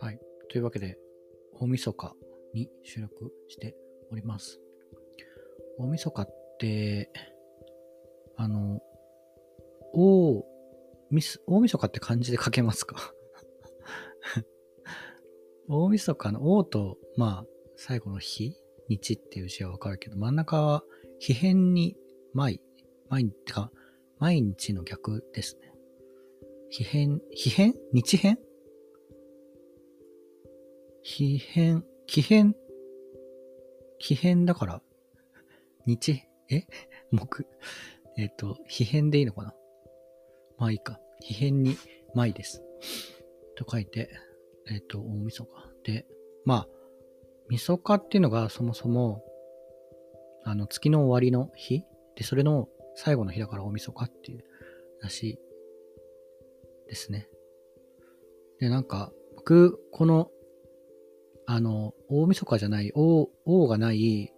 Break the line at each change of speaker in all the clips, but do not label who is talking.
はい。というわけで、大晦日に収録しております。大晦日って、あの、大、みす、大晦日って漢字で書けますか？大晦日の王と、まあ、最後の日、日っていう字はわかるけど、真ん中は、非変に、毎、毎日か、毎日の逆ですね。非変、非変？日変？非変、奇変、奇変だから、日、え？木、えっ、と、非変でいいのかな？まあいいか。非変に、舞です。と書いて、えっ、と、大晦日。で、まあ、晦日っていうのがそもそも、あの、月の終わりの日？で、それの最後の日だから大晦日っていうらしいですね。で、なんか、僕、この、あの、大晦日じゃない、大、大がない、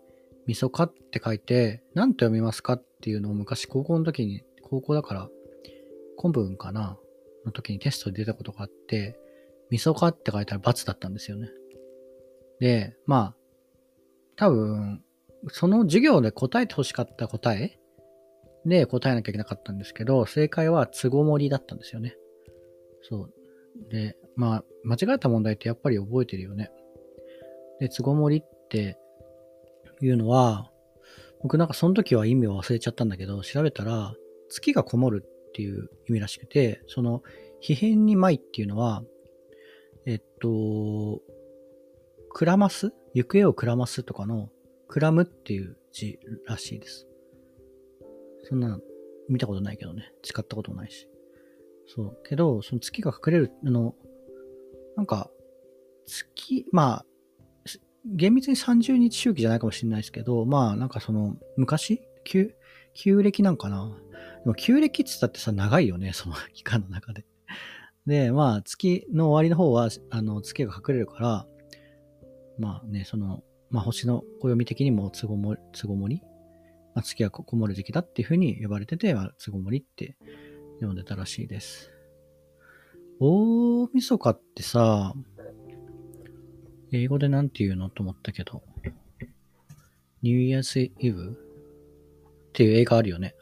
晦日って書いて、何と読みますかっていうのを昔高校の時に、高校だから、古文かなの時にテストで出たことがあって、晦日って書いたら罰だったんですよね。で、まあ、多分、その授業で答えて欲しかった答えで答えなきゃいけなかったんですけど、正解は都合盛りだったんですよね。そう。で、まあ、間違えた問題ってやっぱり覚えてるよね。で、都合盛りっていうのは、僕なんかその時は意味を忘れちゃったんだけど、調べたら、月がこもるっていう意味らしくて、その、非変に舞っていうのは、えっと、くらます行方をくらますとかの、くらむっていう字らしいです。そんな見たことないけどね。使ったこともないし。そう。けど、その月が隠れる、あの、なんか、月、まあ、厳密に30日周期じゃないかもしれないですけど、まあ、なんかその、昔？旧、旧暦なんかな？でも旧暦って言ったってさ、長いよね、その期間の中で。で、まあ、月の終わりの方は、あの、月が隠れるから、まあね、その、まあ、星の暦的にも都合も、都合盛り、まあ、月がこもる時期だっていう風に呼ばれてて、まあ、都合盛りって呼んでたらしいです。大晦日ってさ、英語でなんて言うのと思ったけど、ニューイヤーズイブっていう映画あるよね。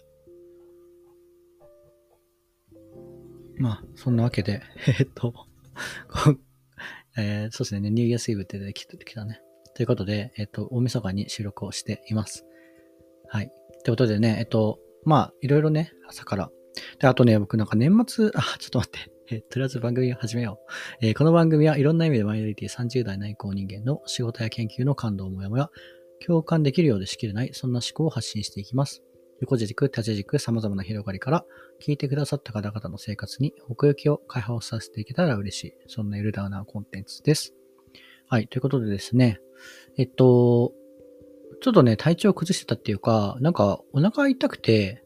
まあ、そんなわけで、えっと、えー、そうですね、ニューイヤースイブって出てきたね。ということで、えっと、大晦日に収録をしています。はい。ということでね、えっと、まあ、いろいろね、朝から。で、あとね、僕なんか年末、あ、ちょっと待って。えとりあえず番組を始めよう。えー、この番組はいろんな意味でマイノリティ30代内向人間の仕事や研究の感動もやもや、共感できるようでしきれない、そんな思考を発信していきます。横軸、縦軸、様々な広がりから、聞いてくださった方々の生活に奥行きを解放させていけたら嬉しい。そんなゆるだなコンテンツです。はい。ということでですね。えっと、ちょっとね、体調崩してたっていうか、なんかお腹痛くて、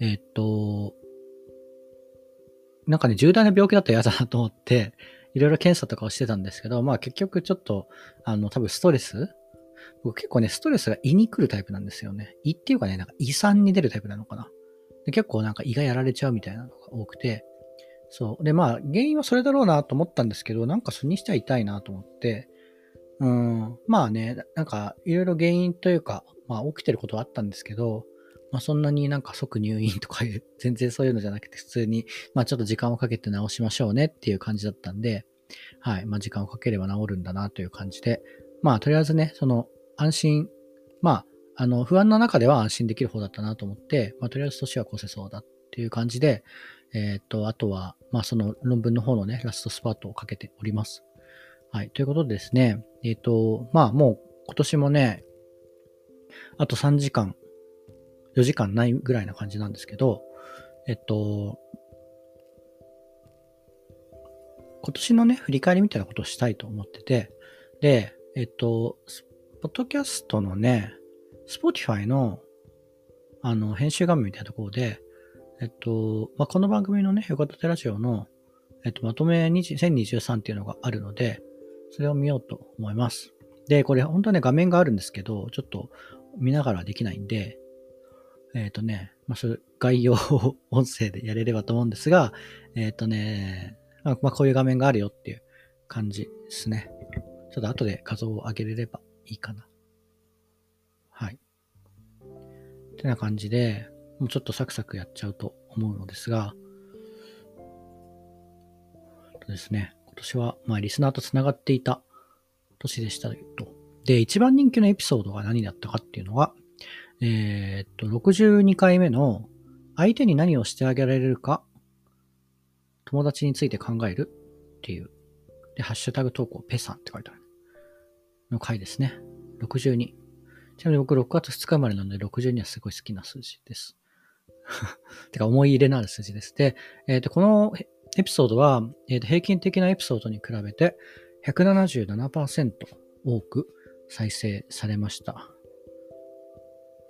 えっと、なんかね、重大な病気だったら嫌だなと思って、いろいろ検査とかをしてたんですけど、まあ結局ちょっと、あの、多分ストレス僕結構ね、ストレスが胃に来るタイプなんですよね。胃っていうかね、なんか胃酸に出るタイプなのかな。で結構なんか胃がやられちゃうみたいなのが多くて、そう。で、まあ、原因はそれだろうなと思ったんですけど、なんかそれにしては痛いなと思って、うん、まあね、なんかいろいろ原因というか、まあ起きてることはあったんですけど、まあそんなになんか即入院とかいう、全然そういうのじゃなくて普通に、まあちょっと時間をかけて治しましょうねっていう感じだったんで、はい。まあ時間をかければ治るんだなという感じで、まあとりあえずね、その安心、まあ、あの、不安の中では安心できる方だったなと思って、まあ、とりあえず年は越せそうだっていう感じで、えっ、と、あとは、まあ、その論文の方のね、ラストスパートをかけております。はい。ということでですね、えっ、と、まあ、もう今年もね、あと3時間、4時間ないぐらいな感じなんですけど、えっと、今年のね、振り返りみたいなことをしたいと思ってて、で、えっと、ポッドキャストのね、Spotify の、あの、編集画面みたいなところで、えっと、まあ、この番組のね、横立てラジオの、えっと、まとめ2023っていうのがあるので、それを見ようと思います。で、これ本当はね、画面があるんですけど、ちょっと見ながらできないんで、えっとね、まあ、それ概要を音声でやれればと思うんですが、えっ、ー、とね、まあ、こういう画面があるよっていう感じですね。ちょっと後で画像を上げれればいいかな。はい。ってな感じで、もうちょっとサクサクやっちゃうと思うのですが、ですね、今年は、まあ、リスナーと繋がっていた年でしたと。で、一番人気のエピソードが何だったかっていうのは、えー、っと、62回目の相手に何をしてあげられるか、友達について考えるっていう。で、ハッシュタグ投稿、ペさんって書いてある。の回ですね。62。ちなみに僕6月2日生まれなので62はすごい好きな数字です。てか思い入れのある数字です。で、えっ、と、このエピソードは、えー、平均的なエピソードに比べて177%多く再生されました。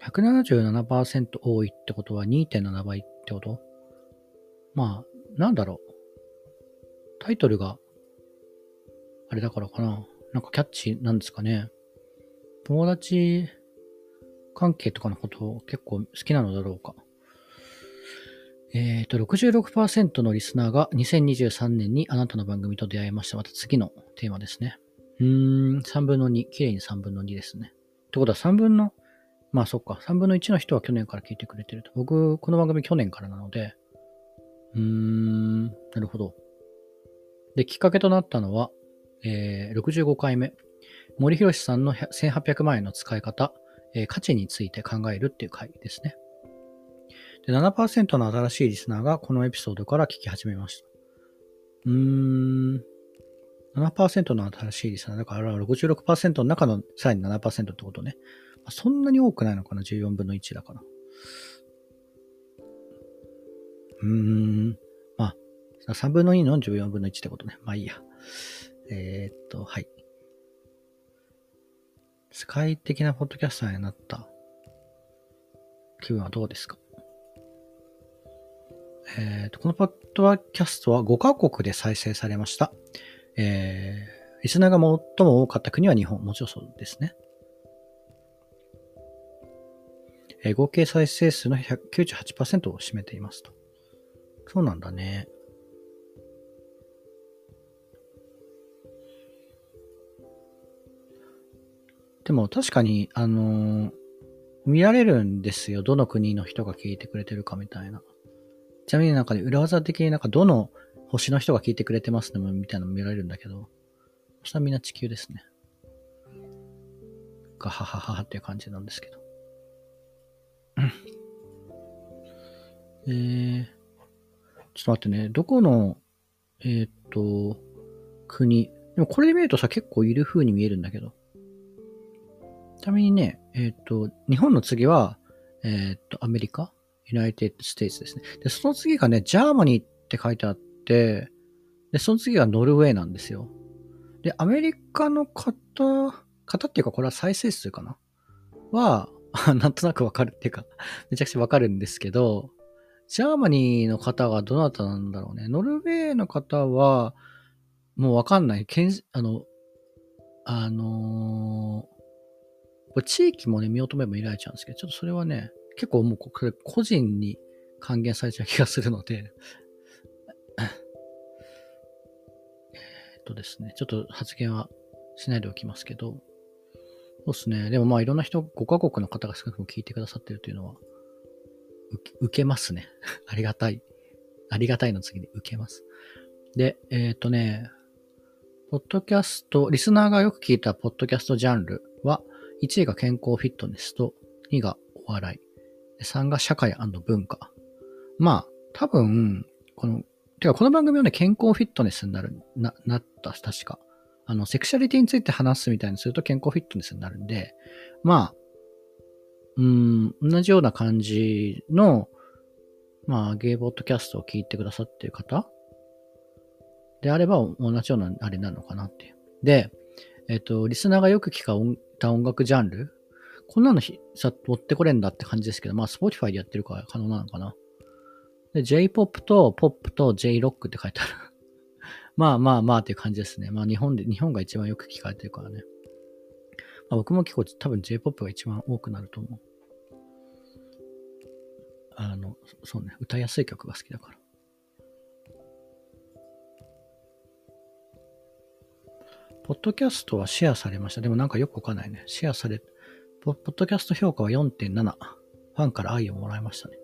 177%多いってことは2.7倍ってこと？まあ、なんだろう。タイトルが、あれだからかな。なんかキャッチなんですかね。友達関係とかのことを結構好きなのだろうか。えっ、ー、と、66%のリスナーが2023年にあなたの番組と出会いました。また次のテーマですね。うーん、3分の2。綺麗に3分の2ですね。ってことは3分の、まあそっか、3分の1の人は去年から聞いてくれてると。僕、この番組去年からなので、うーん、なるほど。で、きっかけとなったのは、えー、65回目。森博さんの1800万円の使い方、えー、価値について考えるっていう回ですね。で、7%の新しいリスナーがこのエピソードから聞き始めました。うーん。7%の新しいリスナーだから66%の中のさらに7%ってことね。そんなに多くないのかな ?14 分の1だから。うーん。まあ、3分の2の14分の1ってことね。まあいいや。えー、っと、はい。世界的なポッドキャスターになった気分はどうですか？えー、と、このポッドキャストは5カ国で再生されました。えー、リスナーが最も多かった国は日本。もちろんそうですね。えー、合計再生数の98%を占めていますと。そうなんだね。でも確かに、あのー、見られるんですよ。どの国の人が聞いてくれてるかみたいな。ちなみになんかね、裏技的になんかどの星の人が聞いてくれてますねみたいなの見られるんだけど、そしたらみんな地球ですね。ガハハハっていう感じなんですけど。えー、ちょっと待ってね、どこの、えー、っと、国。でもこれで見るとさ、結構いる風に見えるんだけど。ちなみにね、えっ、と、日本の次は、えっ、と、アメリカ United States ですね。で、その次がね、 Germany って書いてあって、で、その次がノルウェーなんですよ。で、アメリカの方、方っていうか、これは再生数かな？は、なんとなくわかるっていうか、めちゃくちゃわかるんですけど、 Germany の方がどなたなんだろうね。ノルウェーの方は、もうわかんない。けんあの、あのーこれ地域もね、見ようと思えば見られちゃうんですけど、ちょっとそれはね、結構もうこれ個人に還元されちゃう気がするのでえっとですね、ちょっと発言はしないでおきますけど、そうですね。でもまあいろんな人、5カ国の方が少なくとも聞いてくださってるというのは、受けますね。ありがたい。ありがたいの次に受けます。で、えっ、ー、とね、ポッドキャスト、リスナーがよく聞いたポッドキャストジャンルは、1位が健康フィットネスと、2位がお笑い、3が社会文化。まあ、多分、この、てかこの番組はね、健康フィットネスになる、な、なった、確か。あの、セクシャリティについて話すみたいにすると健康フィットネスになるんで、まあ、うん、同じような感じの、まあ、ゲイボットキャストを聞いてくださっている方であれば、同じようなあれなのかなっていう。で、えっ、と、リスナーがよく聞かた音楽ジャンルこんなのひさ、持ってこれんだって感じですけど、まあ、Spotify でやってるから可能なのかな。で、J-POP と POP と J-ROCK って書いてある まあまあまあっていう感じですね。まあ日本で、日本が一番よく聞かれてるからね。まあ、僕も結構多分 J-POP が一番多くなると思う。あの、そうね、歌いやすい曲が好きだから。ポッドキャストはシェアされました。でもなんかよくわかんないね。シェアされ、ポポッドキャスト評価は4.7。ファンから愛をもらいましたね。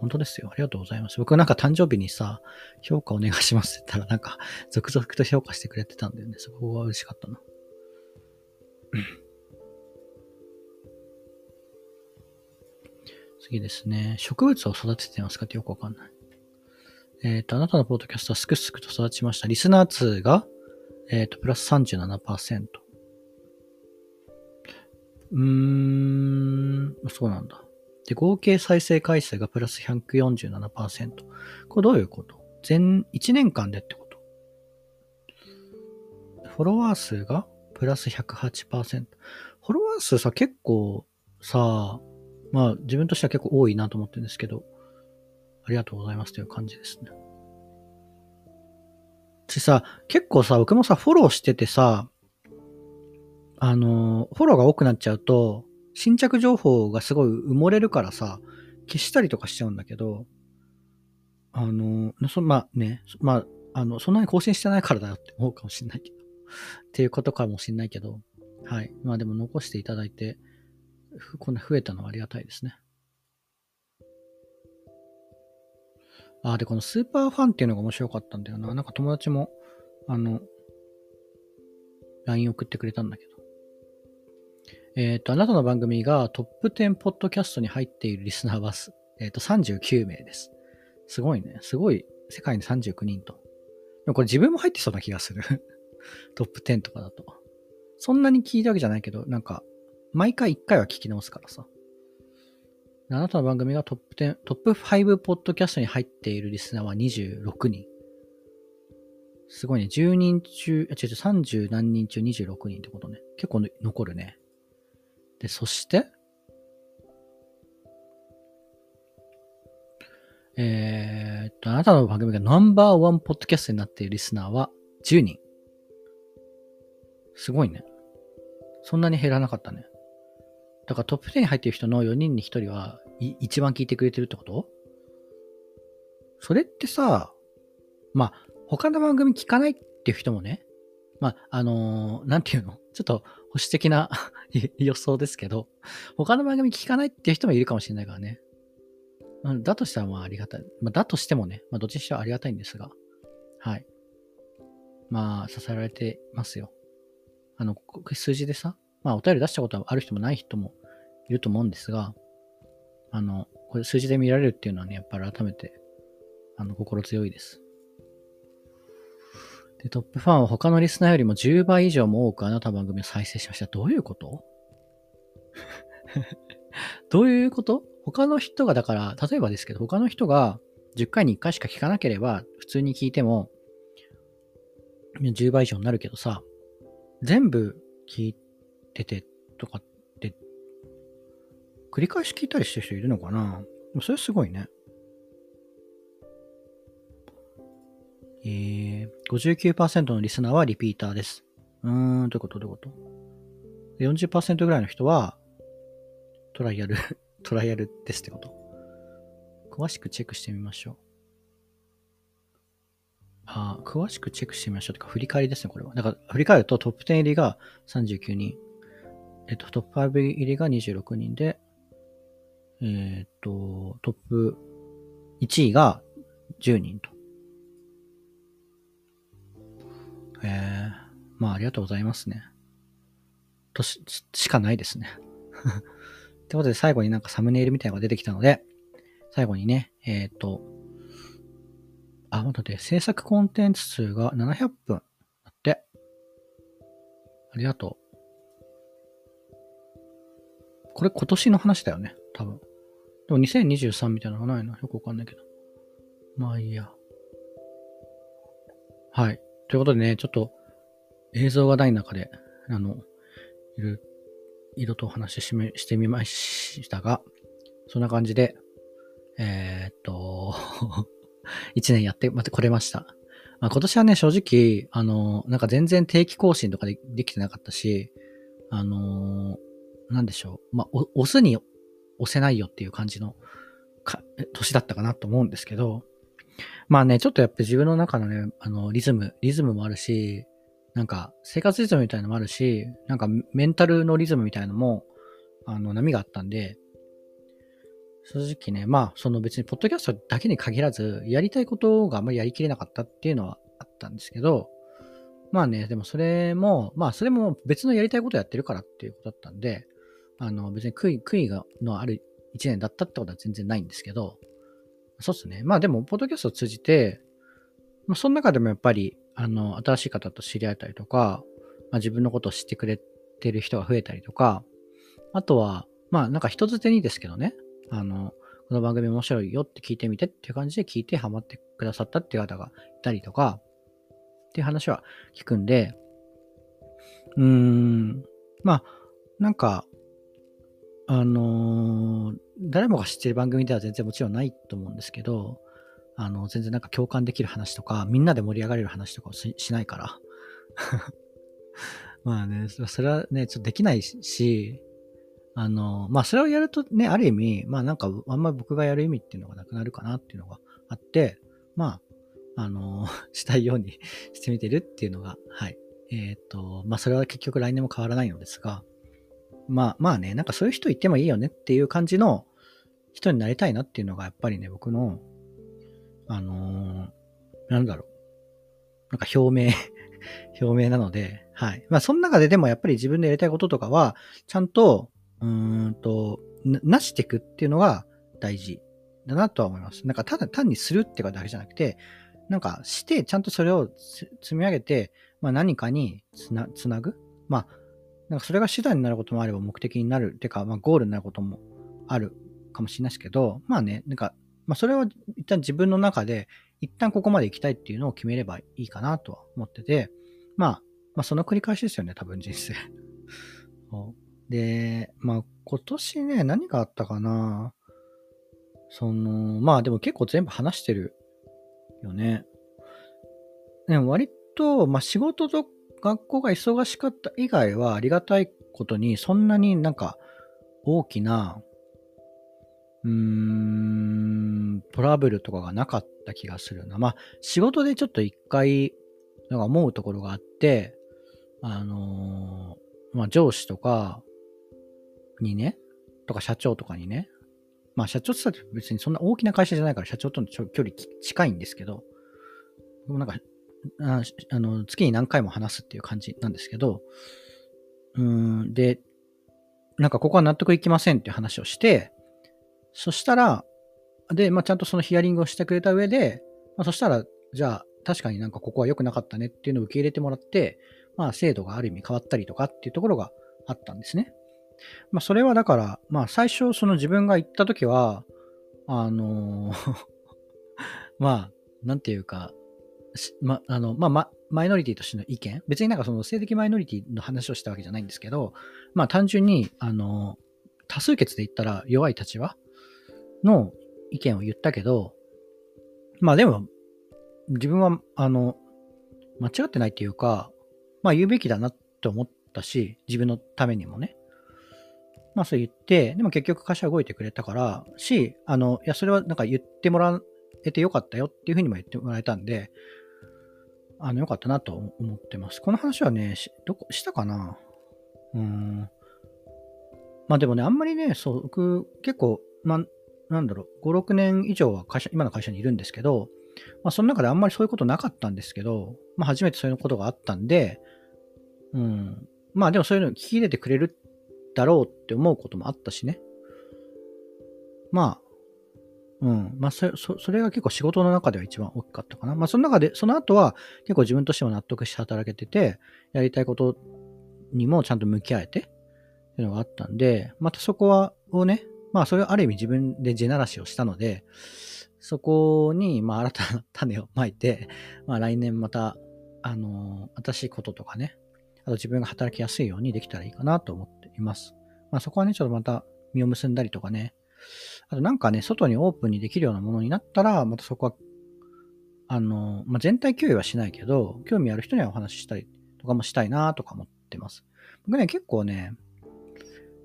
本当ですよ。ありがとうございます。僕なんか誕生日にさ、評価お願いしますって言ったらなんか、続々と評価してくれてたんだよね。そこは嬉しかったな。次ですね。植物を育ててますかってよくわかんない。えっ、ー、と、あなたのポッドキャストはすくすくと育ちました。リスナー数が、えっ、ー、と、プラス37%。うーん、そうなんだ。で、合計再生回数がプラス147%。これどういうこと？全、1年間でってこと？フォロワー数がプラス108%。フォロワー数さ、結構さ、まあ自分としては結構多いなと思ってるんですけど、ありがとうございますという感じですね。しさ、結構さ、僕もさ、フォローしててさ、あの、フォローが多くなっちゃうと、新着情報がすごい埋もれるからさ、消したりとかしちゃうんだけど、あの、そまあね、まあ、あの、そんなに更新してないからだよって思うかもしんないけど、っていうことかもしんないけど、はい。まあでも残していただいて、こんな増えたのはありがたいですね。あ、で、このスーパーファンっていうのが面白かったんだよな。なんか友達も、あの、LINE 送ってくれたんだけど。えっ、ー、と、あなたの番組がトップ10ポッドキャストに入っているリスナーは、えっ、ー、と、39名です。すごいね。すごい、世界に39人と。でもこれ自分も入ってそうな気がする。トップ10とかだと。そんなに聞いたわけじゃないけど、なんか、毎回1回は聞き直すからさ。あなたの番組がトップ10、トップ5ポッドキャストに入っているリスナーは26人。すごいね。10人中、あ違う違う、30何人中26人ってことね。結構残るね。で、そして、えー、っと、あなたの番組がナンバーワンポッドキャストになっているリスナーは10人。すごいね。そんなに減らなかったね。だからトップ10に入ってる人の4人に1人は一番聞いてくれてるってこと？それってさ、まあ、他の番組聞かないっていう人もね、まあ、あのー、なんていうの？ちょっと保守的な 予想ですけど、他の番組聞かないっていう人もいるかもしれないからね。だとしたらまあありがたい。まあ、だとしてもね、まあどっちにしてもありがたいんですが、はい。まあ、支えられてますよ。あの、数字でさ、まあお便り出したことはある人もない人もいると思うんですが、あの、これ数字で見られるっていうのはね、やっぱり改めて、あの、心強いです。で、トップファンは他のリスナーよりも10倍以上も多くあなたの番組を再生しました。どういうこと？どういうこと？他の人が、だから、例えばですけど、他の人が10回に1回しか聞かなければ、普通に聞いても、10倍以上になるけどさ、全部聞いててとかって、繰り返し聞いたりしてる人いるのかな？それすごいね。えー、59%のリスナーはリピーターです。うーん、どういうことどういうこと ?40% ぐらいの人は、トライアル トライアルですってこと詳しくチェックしてみましょう。あ詳しくチェックしてみましょう。とか、振り返りですね、これは。だから、振り返るとトップ10入りが39人。えっと、トップ5入りが26人で、えっと、トップ1位が10人と。まあありがとうございますね。とし、しかないですね。ってことで最後になんかサムネイルみたいなのが出てきたので、最後にね、えっ、ー、と、あ、待って、制作コンテンツ数が700分だって。ありがとう。これ今年の話だよね、多分。でも2023みたいなのがないな。よくわかんないけど。まあいいや。はい。ということでね、ちょっと映像がない中で、あの、いる、いろとお話ししてみましたが、そんな感じで、えー、っと、一年やってまた来れました。まあ、今年はね、正直、あの、なんか全然定期更新とかでできてなかったし、あの、なんでしょう。まあ、押すに押せないよっていう感じのか年だったかなと思うんですけど、まあね、ちょっとやっぱ自分の中のね、あの、リズム、リズムもあるし、なんか、生活リズムみたいなのもあるし、なんか、メンタルのリズムみたいなのも、あの、波があったんで、正直ね、まあ、その別に、ポッドキャストだけに限らず、やりたいことがあんまりやりきれなかったっていうのはあったんですけど、まあね、でもそれも、まあ、それも別のやりたいことやってるからっていうことだったんで、あの、別に悔い、悔いが、のある一年だったってことは全然ないんですけど、そうっすね。まあでも、ポッドキャストを通じて、まあ、その中でもやっぱり、あの、新しい方と知り合えたりとか、まあ、自分のことを知ってくれてる人が増えたりとか、あとは、まあなんか人づてにですけどね、あの、この番組面白いよって聞いてみてっていう感じで聞いてハマってくださったっていう方がいたりとか、っていう話は聞くんで、うーん、まあ、なんか、あのー、誰もが知ってる番組では全然もちろんないと思うんですけど、あの、全然なんか共感できる話とか、みんなで盛り上がれる話とかをしないから。まあね、それはね、ちょっとできないし、あの、まあそれをやるとね、ある意味、まあなんかあんまり僕がやる意味っていうのがなくなるかなっていうのがあって、まあ、あの、したいように してみてるっていうのが、はい。えっ、ー、と、まあそれは結局来年も変わらないのですが、まあまあね、なんかそういう人いてもいいよねっていう感じの人になりたいなっていうのがやっぱりね、僕の、あのー、なんだろう。なんか表明 表明なので、はい。まあその中ででもやっぱり自分でやりたいこととかは、ちゃんと、うーんと、なしていくっていうのが大事だなとは思います。なんかただ単にするってことだけじゃなくて、なんかして、ちゃんとそれを積み上げて、まあ何かにつなつなぐ。まあ、なんかそれが手段になることもあれば目的になる。てか、まあゴールになることもあるかもしれないですけど、まあね、なんか、まあそれは一旦自分の中で、一旦ここまで行きたいっていうのを決めればいいかなとは思ってて、まあ、まあその繰り返しですよね、多分人生。で、まあ今年ね、何があったかな？その、まあでも結構全部話してるよね。でも割と、まあ仕事と学校が忙しかった以外はありがたいことに、そんなになんか大きな、うーん、トラブルとかがなかった気がするな。まあ仕事でちょっと一回、なんか思うところがあって、あのー、まあ上司とか、にね、とか社長とかにね、まあ社長って言ったら別にそんな大きな会社じゃないから社長との距離近いんですけど、でもなんか、ああの月に何回も話すっていう感じなんですけど、うん、で、なんかここは納得いきませんっていう話をして、そしたら、で、まあちゃんとそのヒアリングをしてくれた上で、まあそしたら、じゃあ確かになんかここは良くなかったねっていうのを受け入れてもらって、まあ制度がある意味変わったりとかっていうところがあったんですね。まあ、それはだから、まあ、最初、その自分が行った時は、あの まあ、なんていうか、ま、あの、まあ、ま、マイノリティとしての意見、別になんかその性的マイノリティの話をしたわけじゃないんですけど、まあ、単純に、あの、多数決で言ったら弱い立場の意見を言ったけど、まあでも、自分は、あの、間違ってないっていうか、まあ言うべきだなって思ったし、自分のためにもね。まあそう言って、でも結局会社動いてくれたから、し、あの、いや、それはなんか言ってもらえてよかったよっていうふうにも言ってもらえたんで、あの、よかったなと思ってます。この話はね、どこ、したかな？うん。まあでもね、あんまりね、そう、僕、結構、まあ、なんだろう、5、6年以上は会社、今の会社にいるんですけど、まあその中であんまりそういうことなかったんですけど、まあ初めてそういうことがあったんで、うん。まあでもそういうの聞き入れてくれるだろうって思うこともあったしね。まあ、うん。まあそ、そ、れが結構仕事の中では一番大きかったかな。まあ、その中で、その後は結構自分としても納得して働けてて、やりたいことにもちゃんと向き合えて、っていうのがあったんで、またそこは、をね、まあ、それはある意味自分で地ならしをしたので、そこに、まあ、新たな種をまいて、まあ、来年また、あのー、新しいこととかね、あと自分が働きやすいようにできたらいいかなと思っています。まあそこはね、ちょっとまた実を結んだりとかね。あとなんかね、外にオープンにできるようなものになったら、またそこは、あの、まあ、全体共有はしないけど、興味ある人にはお話ししたりとかもしたいなとか思ってます。僕ね、結構ね、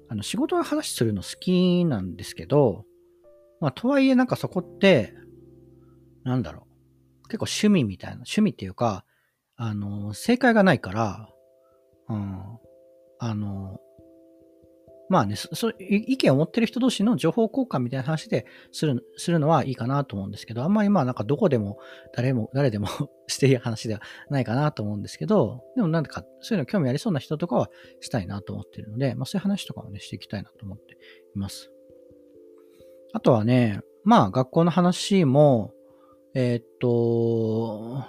あの、仕事の話するの好きなんですけど、まあ、とはいえなんかそこって、なんだろう。結構趣味みたいな、趣味っていうか、あの、正解がないから、うん。あの、まあね、そ、意見を持ってる人同士の情報交換みたいな話でする、するのはいいかなと思うんですけど、あんまりまあなんかどこでも、誰も、誰でも している話ではないかなと思うんですけど、でもなんか、そういうの興味ありそうな人とかはしたいなと思ってるので、まあそういう話とかもね、していきたいなと思っています。あとはね、まあ学校の話も、えー、っと、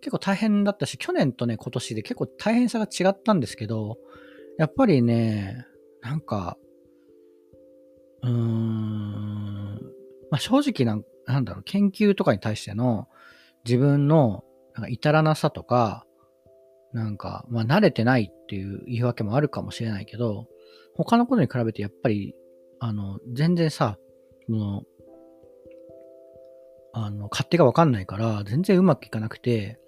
結構大変だったし、去年とね、今年で結構大変さが違ったんですけど、やっぱりね、なんか、うーん、まあ、正直な、なんだろう、研究とかに対しての自分のなんか至らなさとか、なんか、まあ、慣れてないっていう言い訳もあるかもしれないけど、他のことに比べてやっぱり、あの、全然さ、その、あの、勝手がわかんないから、全然うまくいかなくて、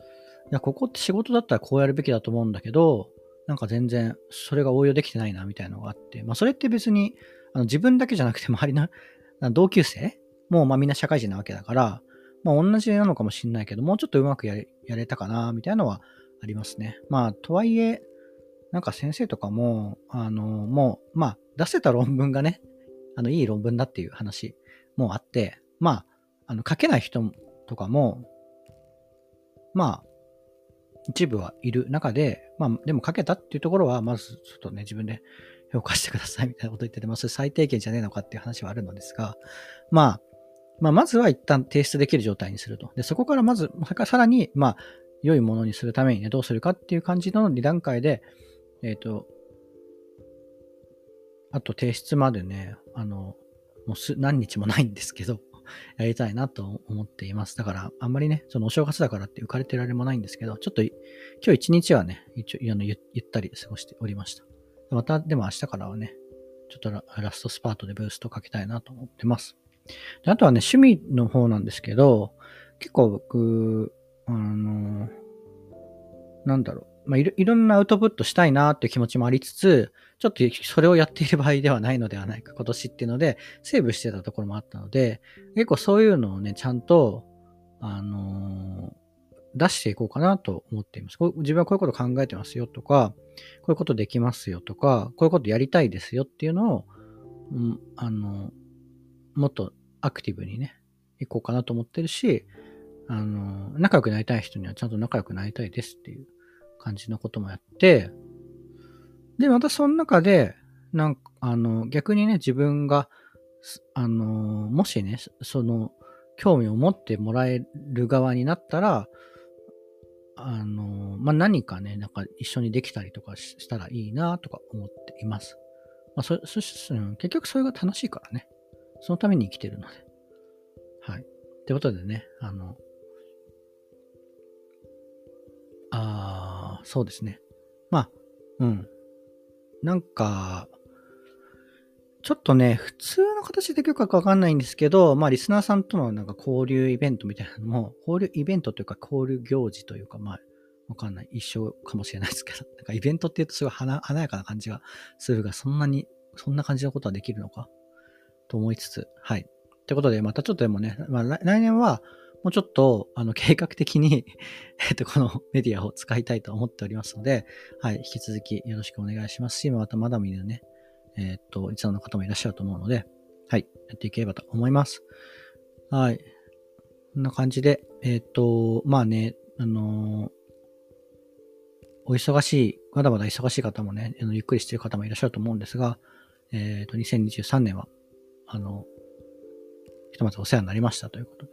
いや、ここって仕事だったらこうやるべきだと思うんだけど、なんか全然それが応用できてないなみたいなのがあって、まあそれって別にあの自分だけじゃなくて周りの 同級生もうまあみんな社会人なわけだから、まあ同じなのかもしんないけど、もうちょっとうまくやれやれたかなみたいなのはありますね。まあとはいえ、なんか先生とかも、あの、もう、まあ出せた論文がね、あのいい論文だっていう話もあって、まあ、あの書けない人とかも、まあ、一部はいる中で、まあ、でもかけたっていうところは、まずちょっとね、自分で評価してくださいみたいなこと言ってて、まあ、それ最低限じゃねえのかっていう話はあるのですが、まあ、まあ、まずは一旦提出できる状態にすると。で、そこからまず、さらに、まあ、良いものにするためにね、どうするかっていう感じの2段階で、えっ、ー、と、あと提出までね、あの、もうす何日もないんですけど、やりたいなと思っています。だから、あんまりね、そのお正月だからって浮かれてられもないんですけど、ちょっと今日一日はね、一応あのゆったり過ごしておりました。また、でも明日からはね、ちょっとラストスパートでブーストかけたいなと思ってます。であとはね、趣味の方なんですけど、結構僕、あの、なんだろう、まあいろ、いろんなアウトプットしたいなっていう気持ちもありつつ、ちょっとそれをやっている場合ではないのではないか、今年っていうので、セーブしてたところもあったので、結構そういうのをね、ちゃんと、あのー、出していこうかなと思っています。自分はこういうこと考えてますよとか、こういうことできますよとか、こういうことやりたいですよっていうのを、うん、あの、もっとアクティブにね、いこうかなと思ってるし、あの、仲良くなりたい人にはちゃんと仲良くなりたいですっていう感じのこともやって、で、またその中で、なんか、あの、逆にね、自分が、あの、もしね、その、興味を持ってもらえる側になったら、あの、まあ、何かね、なんか一緒にできたりとかしたらいいなとか思っています。まあ、そ、そ、結局それが楽しいからね。そのために生きてるので。はい。ってことでね、あの、ああ、そうですね。まあ、うん。なんか、ちょっとね、普通の形で許可かわかんないんですけど、まあ、リスナーさんとのなんか交流イベントみたいなのも、交流イベントというか交流行事というか、まあ、わかんない。一緒かもしれないですけど、なんかイベントって言うとすごい華やかな感じがするが、そんなに、そんな感じのことはできるのか？と思いつつ、はい。ってことで、またちょっとでもね、まあ、来年は、もうちょっと、あの、計画的に えっと、このメディアを使いたいと思っておりますので、はい、引き続きよろしくお願いしますし、またまだ見るね、えっと、いつの方もいらっしゃると思うので、はい、やっていければと思います。はい。こんな感じで、えっと、まあね、あのお忙しい、まだまだ忙しい方もね、ゆっくりしている方もいらっしゃると思うんですが、えっ、と、2023年は、あの、ひとまずお世話になりましたということで、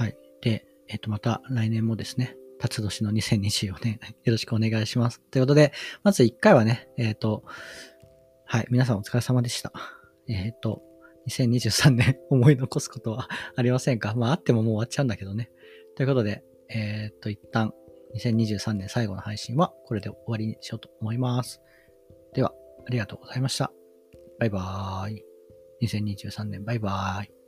はい。で、えっ、と、また来年もですね、辰年の2024年、よろしくお願いします。ということで、まず1回はね、えっ、と、はい、皆さんお疲れ様でした。えっ、と、2023年 思い残すことは ありませんか？まああってももう終わっちゃうんだけどね。ということで、えっ、と、一旦2023年最後の配信はこれで終わりにしようと思います。では、ありがとうございました。バイバーイ。2023年バイバーイ。